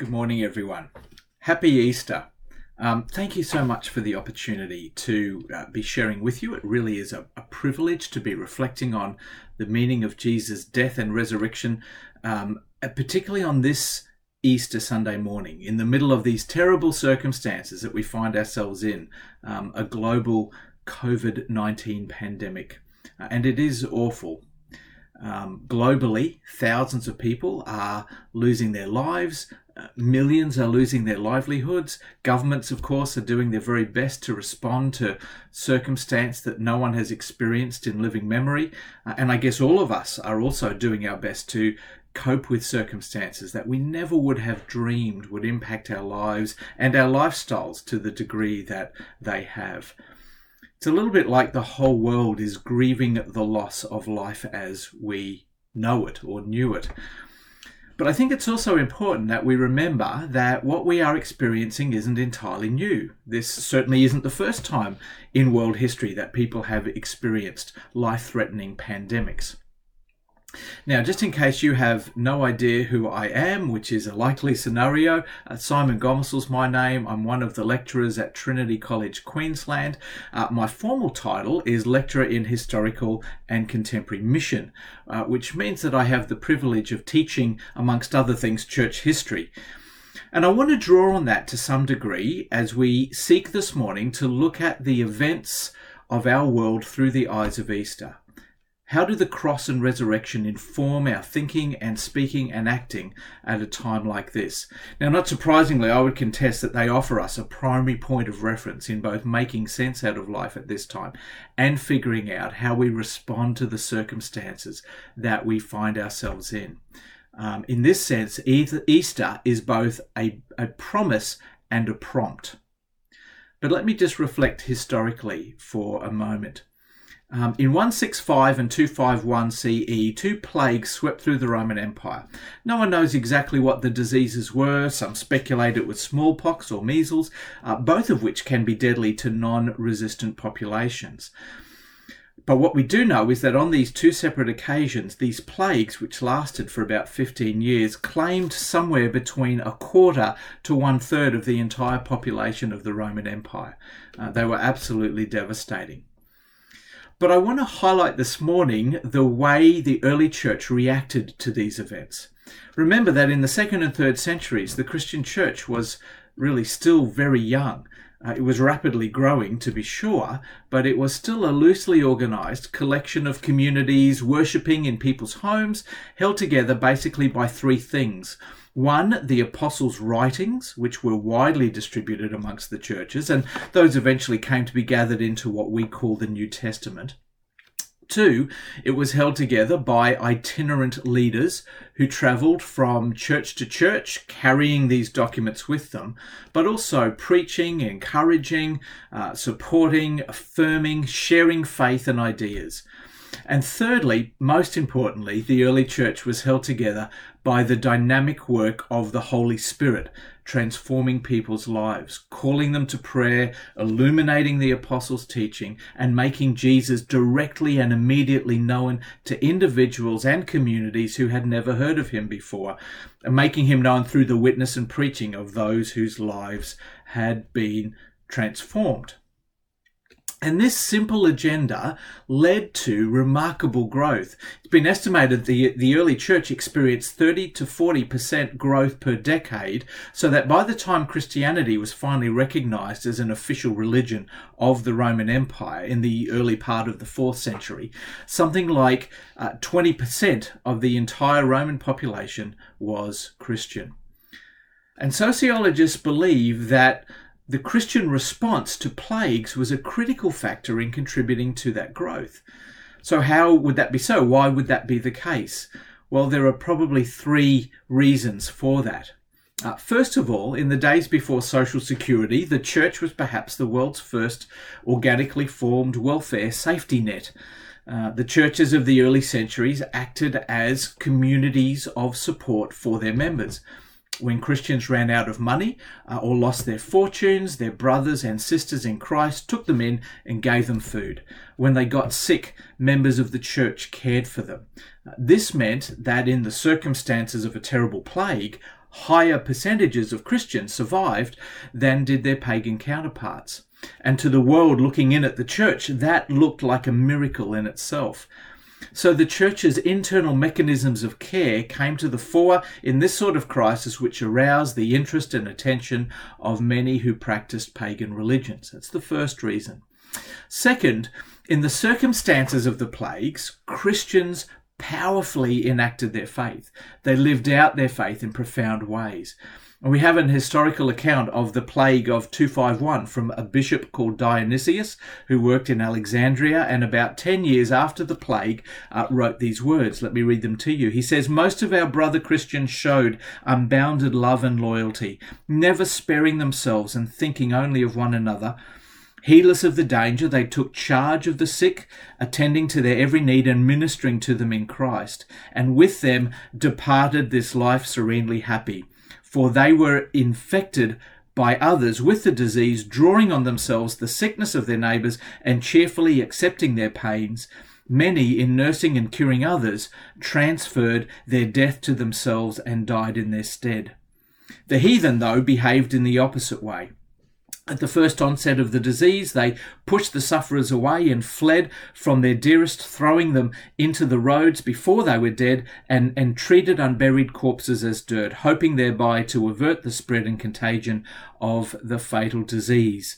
Good morning, everyone. Happy Easter. Um, thank you so much for the opportunity to uh, be sharing with you. It really is a, a, privilege to be reflecting on the meaning of Jesus' death and resurrection, um, uh, particularly on this Easter Sunday morning, in the middle of these terrible circumstances that we find ourselves in um, a global COVID 19 pandemic. Uh, and it is awful. Um, globally, thousands of people are losing their lives. Millions are losing their livelihoods. Governments, of course, are doing their very best to respond to circumstance that no one has experienced in living memory. Uh, and I guess all of us are also doing our best to cope with circumstances that we never would have dreamed would impact our lives and our lifestyles to the degree that they have. It's a little bit like the whole world is grieving the loss of life as we know it or knew it. But I think it's also important that we remember that what we are experiencing isn't entirely new. This certainly isn't the first time in world history that people have experienced life threatening pandemics. Now, just in case you have no idea who I am, which is a likely scenario, uh, Simon Gomersall's my name. I'm one of the lecturers at Trinity College, Queensland. Uh, my formal title is Lecturer in Historical and Contemporary Mission, uh, which means that I have the privilege of teaching, amongst other things, church history. And I want to draw on that to some degree as we seek this morning to look at the events of our world through the eyes of Easter. How do the cross and resurrection inform our thinking and speaking and acting at a time like this? Now, not surprisingly, I would contest that they offer us a primary point of reference in both making sense out of life at this time and figuring out how we respond to the circumstances that we find ourselves in. Um, in this sense, Easter is both a, a promise and a prompt. But let me just reflect historically for a moment. Um, in 165 and 251 CE, two plagues swept through the Roman Empire. No one knows exactly what the diseases were. Some speculate it was smallpox or measles, uh, both of which can be deadly to non resistant populations. But what we do know is that on these two separate occasions, these plagues, which lasted for about 15 years, claimed somewhere between a quarter to one third of the entire population of the Roman Empire. Uh, they were absolutely devastating. But I want to highlight this morning the way the early church reacted to these events. Remember that in the second and third centuries, the Christian church was really still very young. Uh, it was rapidly growing, to be sure, but it was still a loosely organized collection of communities worshipping in people's homes, held together basically by three things one, the apostles' writings, which were widely distributed amongst the churches, and those eventually came to be gathered into what we call the New Testament. Two, it was held together by itinerant leaders who travelled from church to church carrying these documents with them, but also preaching, encouraging, uh, supporting, affirming, sharing faith and ideas. And thirdly, most importantly, the early church was held together by the dynamic work of the Holy Spirit, transforming people's lives, calling them to prayer, illuminating the apostles' teaching, and making Jesus directly and immediately known to individuals and communities who had never heard of him before, and making him known through the witness and preaching of those whose lives had been transformed. And this simple agenda led to remarkable growth. It's been estimated the, the early church experienced 30 to 40% growth per decade, so that by the time Christianity was finally recognized as an official religion of the Roman Empire in the early part of the fourth century, something like uh, 20% of the entire Roman population was Christian. And sociologists believe that the Christian response to plagues was a critical factor in contributing to that growth. So, how would that be so? Why would that be the case? Well, there are probably three reasons for that. Uh, first of all, in the days before Social Security, the church was perhaps the world's first organically formed welfare safety net. Uh, the churches of the early centuries acted as communities of support for their members when Christians ran out of money uh, or lost their fortunes, their brothers and sisters in Christ took them in and gave them food. When they got sick, members of the church cared for them. Uh, this meant that in the circumstances of a terrible plague, higher percentages of Christians survived than did their pagan counterparts. And to the world looking in at the church, that looked like a miracle in itself. So the church's internal mechanisms of care came to the fore in this sort of crisis, which aroused the interest and attention of many who practiced pagan religions. That's the first reason. Second, in the circumstances of the plagues, Christians powerfully enacted their faith. They lived out their faith in profound ways. And we have an historical account of the plague of 251 from a bishop called Dionysius, who worked in Alexandria and about 10 years after the plague uh, wrote these words. Let me read them to you. He says, Most of our brother Christians showed unbounded love and loyalty, never sparing themselves and thinking only of one another. Heedless of the danger, they took charge of the sick, attending to their every need and ministering to them in Christ, and with them departed this life serenely happy for they were infected by others with the disease, drawing on themselves the sickness of their neighbours and cheerfully accepting their pains. Many, in nursing and curing others, transferred their death to themselves and died in their stead. The heathen, though, behaved in the opposite way. At the first onset of the disease, they pushed the sufferers away and fled from their dearest, throwing them into the roads before they were dead, and, and treated unburied corpses as dirt, hoping thereby to avert the spread and contagion of the fatal disease.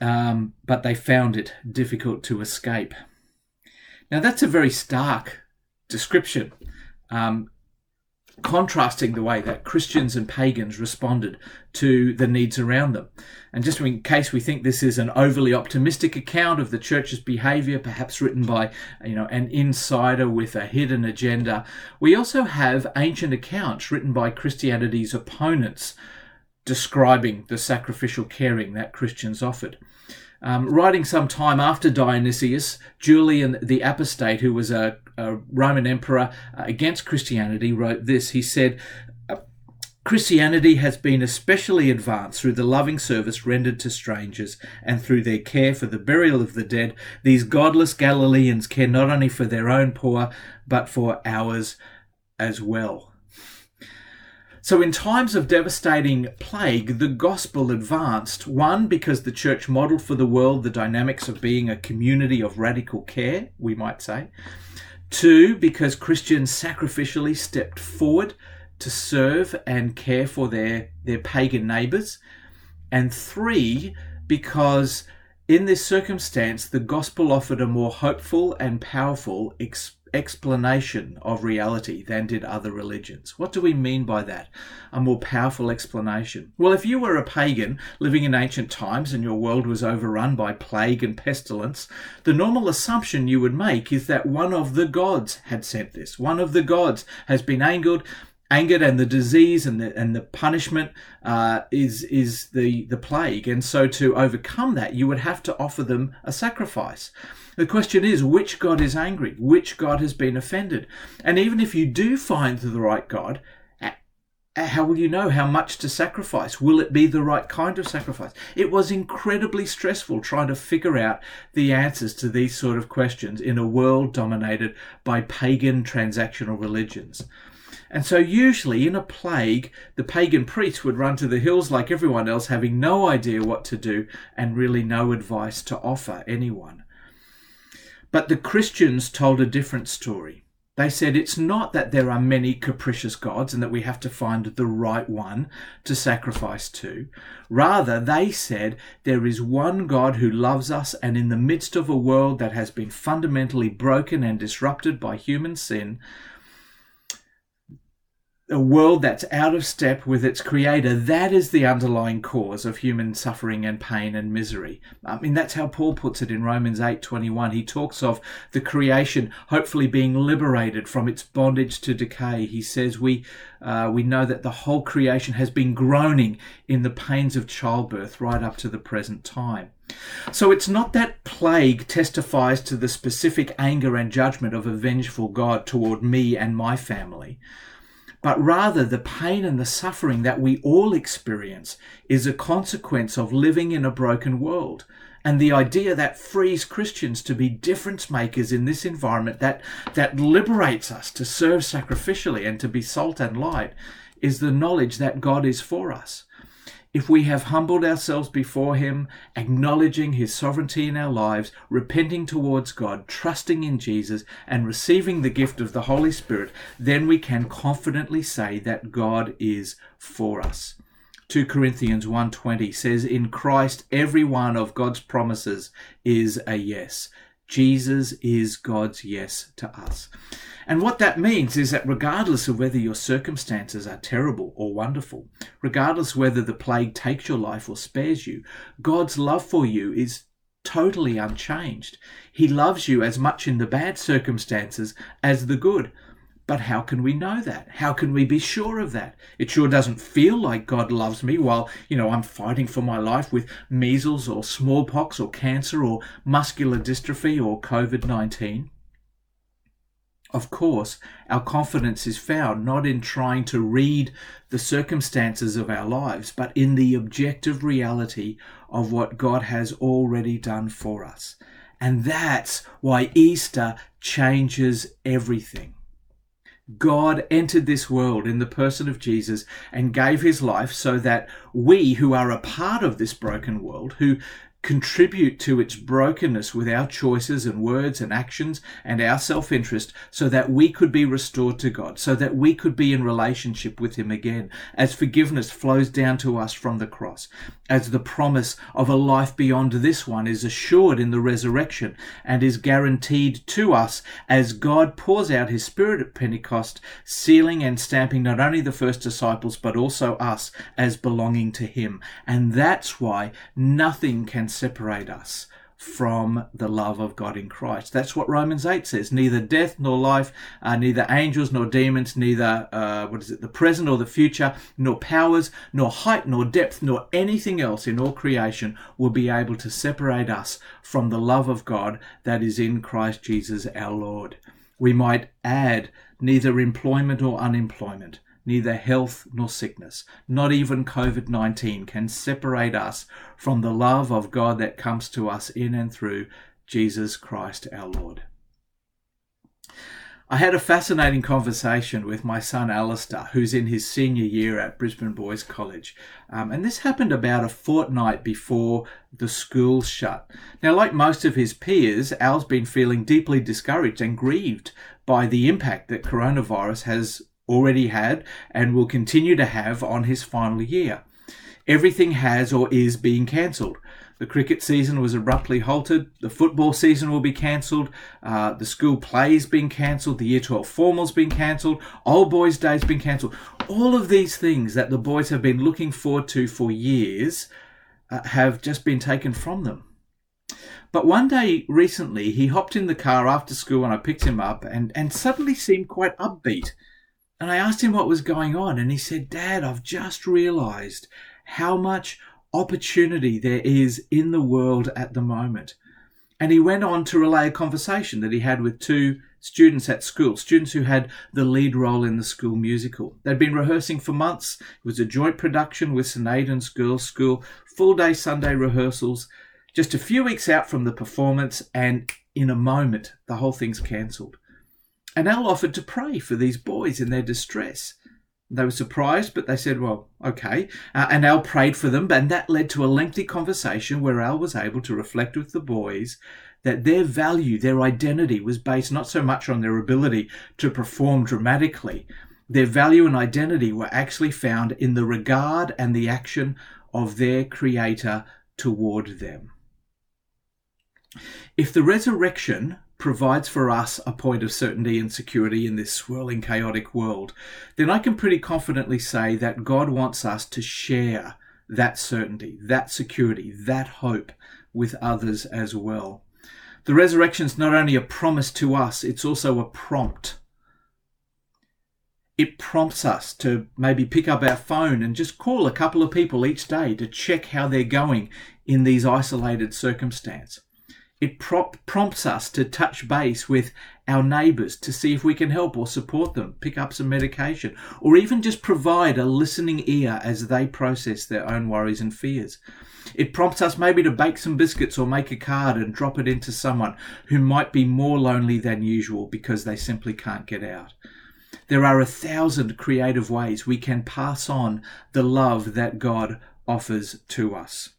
Um, but they found it difficult to escape. Now, that's a very stark description. Um, contrasting the way that Christians and pagans responded to the needs around them. And just in case we think this is an overly optimistic account of the church's behavior, perhaps written by, you know, an insider with a hidden agenda, we also have ancient accounts written by Christianity's opponents describing the sacrificial caring that Christians offered. Um, writing some time after Dionysius, Julian the Apostate, who was a, a Roman emperor uh, against Christianity, wrote this. He said, uh, Christianity has been especially advanced through the loving service rendered to strangers and through their care for the burial of the dead. These godless Galileans care not only for their own poor, but for ours as well. So, in times of devastating plague, the gospel advanced. One, because the church modeled for the world the dynamics of being a community of radical care, we might say. Two, because Christians sacrificially stepped forward to serve and care for their, their pagan neighbors. And three, because in this circumstance, the gospel offered a more hopeful and powerful experience explanation of reality than did other religions. What do we mean by that? A more powerful explanation. Well, if you were a pagan living in ancient times and your world was overrun by plague and pestilence, the normal assumption you would make is that one of the gods had sent this. One of the gods has been angered angered and the disease and the and the punishment uh, is is the the plague and so to overcome that you would have to offer them a sacrifice the question is which god is angry which god has been offended and even if you do find the right god how will you know how much to sacrifice? Will it be the right kind of sacrifice? It was incredibly stressful trying to figure out the answers to these sort of questions in a world dominated by pagan transactional religions. And so, usually in a plague, the pagan priest would run to the hills like everyone else, having no idea what to do and really no advice to offer anyone. But the Christians told a different story. They said it's not that there are many capricious gods and that we have to find the right one to sacrifice to. Rather, they said there is one God who loves us, and in the midst of a world that has been fundamentally broken and disrupted by human sin, a world that's out of step with its creator, that is the underlying cause of human suffering and pain and misery. I mean, that's how Paul puts it in Romans 8:21. He talks of the creation hopefully being liberated from its bondage to decay. He says we uh, we know that the whole creation has been groaning in the pains of childbirth right up to the present time. So it's not that plague testifies to the specific anger and judgment of a vengeful God toward me and my family but rather the pain and the suffering that we all experience is a consequence of living in a broken world. And the idea that frees Christians to be difference makers in this environment that, that liberates us to serve sacrificially and to be salt and light is the knowledge that God is for us if we have humbled ourselves before Him, acknowledging His sovereignty in our lives, repenting towards God, trusting in Jesus, and receiving the gift of the Holy Spirit, then we can confidently say that God is for us. 2 Corinthians 1:20 says in Christ every one of God's promises is a yes. Jesus is God's yes to us. And what that means is that regardless of whether your circumstances are terrible or wonderful, regardless whether the plague takes your life or spares you, God's love for you is totally unchanged. He loves you as much in the bad circumstances as the good. But how can we know that? How can we be sure of that? It sure doesn't feel like God loves me while, you know, I'm fighting for my life with measles or smallpox or cancer or muscular dystrophy or COVID 19. Of course, our confidence is found not in trying to read the circumstances of our lives, but in the objective reality of what God has already done for us. And that's why Easter changes everything. God entered this world in the person of Jesus and gave his life so that we, who are a part of this broken world, who contribute to its brokenness with our choices and words and actions and our self-interest so that we could be restored to God, so that we could be in relationship with Him again, as forgiveness flows down to us from the cross, as the promise of a life beyond this one is assured in the resurrection and is guaranteed to us as God pours out His Spirit at Pentecost, sealing and stamping not only the first disciples but also us as belonging to Him. And that's why nothing can separate us from the love of God in Christ. That's what Romans 8 says. Neither death nor life, uh, neither angels nor demons, neither, uh, what is it, the present or the future, nor powers, nor height nor depth, nor anything else in all creation will be able to separate us from the love of God that is in Christ Jesus our Lord. We might add neither employment or unemployment, neither health nor sickness, not even COVID 19 can separate us from the love of God that comes to us in and through Jesus Christ our Lord. I had a fascinating conversation with my son Alistair, who's in his senior year at Brisbane Boys College. Um, and this happened about a fortnight before the schools shut. Now, like most of his peers, Al's been feeling deeply discouraged and grieved by the impact that coronavirus has already had and will continue to have on his final year. Everything has or is being cancelled. The cricket season was abruptly halted. The football season will be cancelled. Uh, the school plays cancelled. The Year 12 formal's been cancelled. Old Boys Day's been cancelled. All of these things that the boys have been looking forward to for years uh, have just been taken from them. But one day recently, he hopped in the car after school and I picked him up and, and suddenly seemed quite upbeat. And I asked him what was going on, and he said, Dad, I've just realized how much opportunity there is in the world at the moment. And he went on to relay a conversation that he had with two students at school, students who had the lead role in the school musical. They'd been rehearsing for months. It was a joint production with St Aidan's Girls' School, full day Sunday rehearsals. Just a few weeks out from the performance, and in a moment, the whole thing's cancelled. And Al offered to pray for these boys in their distress. They were surprised, but they said, well, okay. Uh, and Al prayed for them, and that led to a lengthy conversation where Al was able to reflect with the boys that their value, their identity was based not so much on their ability to perform dramatically. Their value and identity were actually found in the regard and the action of their Creator toward them. If the resurrection provides for us a point of certainty and security in this swirling, chaotic world, then I can pretty confidently say that God wants us to share that certainty, that security, that hope with others as well. The resurrection is not only a promise to us, it's also a prompt. It prompts us to maybe pick up our phone and just call a couple of people each day to check how they're going in these isolated circumstances It prop- prompts us to touch base with our neighbours to see if we can help or support them, pick up some medication, or even just provide a listening ear as they process their own worries and fears. It prompts us maybe to bake some biscuits or make a card and drop it into someone who might be more lonely than usual because they simply can't get out. There are a thousand creative ways we can pass on the love that God offers to us.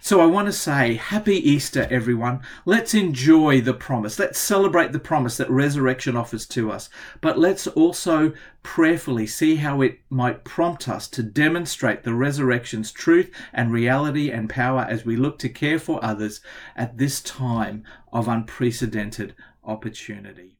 So I want to say happy Easter, everyone. Let's enjoy the promise. Let's celebrate the promise that resurrection offers to us. But let's also prayerfully see how it might prompt us to demonstrate the resurrection's truth and reality and power as we look to care for others at this time of unprecedented opportunity.